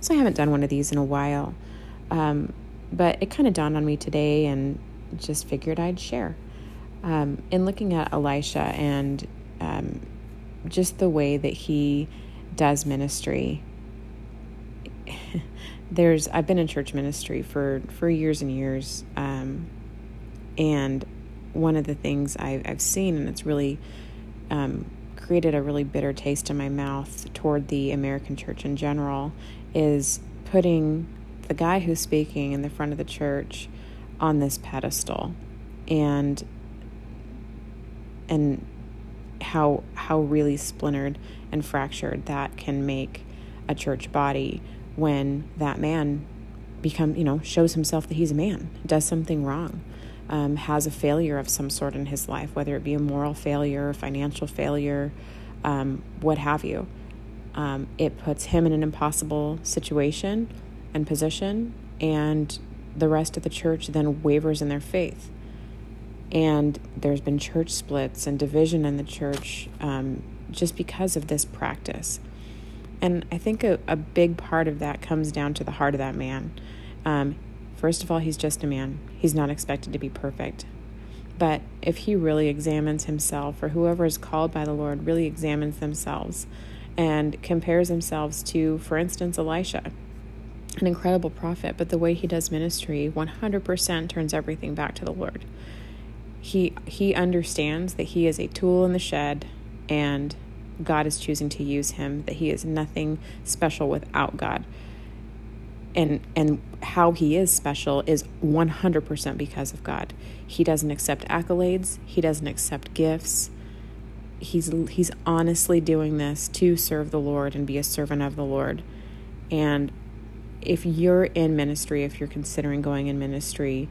So I haven't done one of these in a while. Um, but it kind of dawned on me today and just figured I'd share. Um, in looking at Elisha and um, just the way that he does ministry, there's I've been in church ministry for for years and years, um, and one of the things I, have seen, and it's really um, created a really bitter taste in my mouth toward the American church in general, is putting the guy who's speaking in the front of the church on this pedestal, and and how how really splintered and fractured that can make a church body when that man become you know shows himself that he's a man does something wrong um, has a failure of some sort in his life whether it be a moral failure financial failure um, what have you um, it puts him in an impossible situation and position and the rest of the church then wavers in their faith and there's been church splits and division in the church um, just because of this practice and I think a, a big part of that comes down to the heart of that man. Um, first of all, he's just a man, he's not expected to be perfect. But if he really examines himself, or whoever is called by the Lord really examines themselves and compares themselves to, for instance, Elisha, an incredible prophet, but the way he does ministry 100% turns everything back to the Lord. He, he understands that he is a tool in the shed and God is choosing to use him, that he is nothing special without God. And and how he is special is 100% because of God. He doesn't accept accolades, he doesn't accept gifts. He's he's honestly doing this to serve the Lord and be a servant of the Lord. And if you're in ministry, if you're considering going in ministry,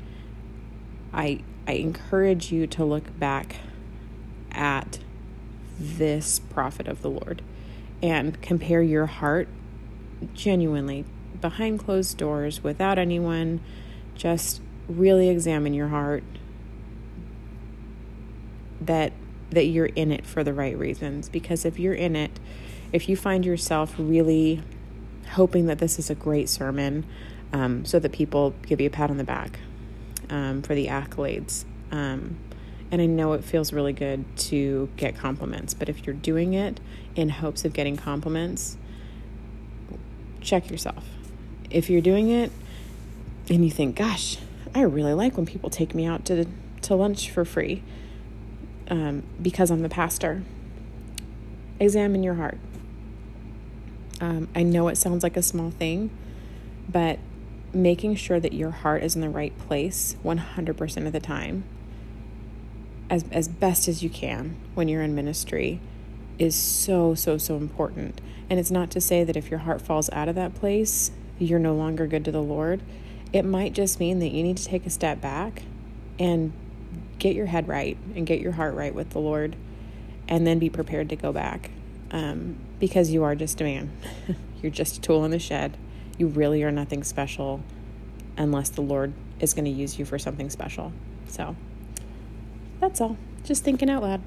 I I encourage you to look back at this prophet of the Lord and compare your heart genuinely behind closed doors without anyone. Just really examine your heart that that you're in it for the right reasons because if you're in it if you find yourself really hoping that this is a great sermon um, so that people give you a pat on the back um, for the accolades um, and I know it feels really good to get compliments, but if you're doing it in hopes of getting compliments, check yourself. If you're doing it and you think, gosh, I really like when people take me out to, to lunch for free um, because I'm the pastor, examine your heart. Um, I know it sounds like a small thing, but making sure that your heart is in the right place 100% of the time as, as best as you can when you're in ministry is so, so, so important. And it's not to say that if your heart falls out of that place, you're no longer good to the Lord. It might just mean that you need to take a step back and get your head right and get your heart right with the Lord and then be prepared to go back um, because you are just a man. you're just a tool in the shed. You really are nothing special unless the Lord is going to use you for something special. So, that's all. Just thinking out loud.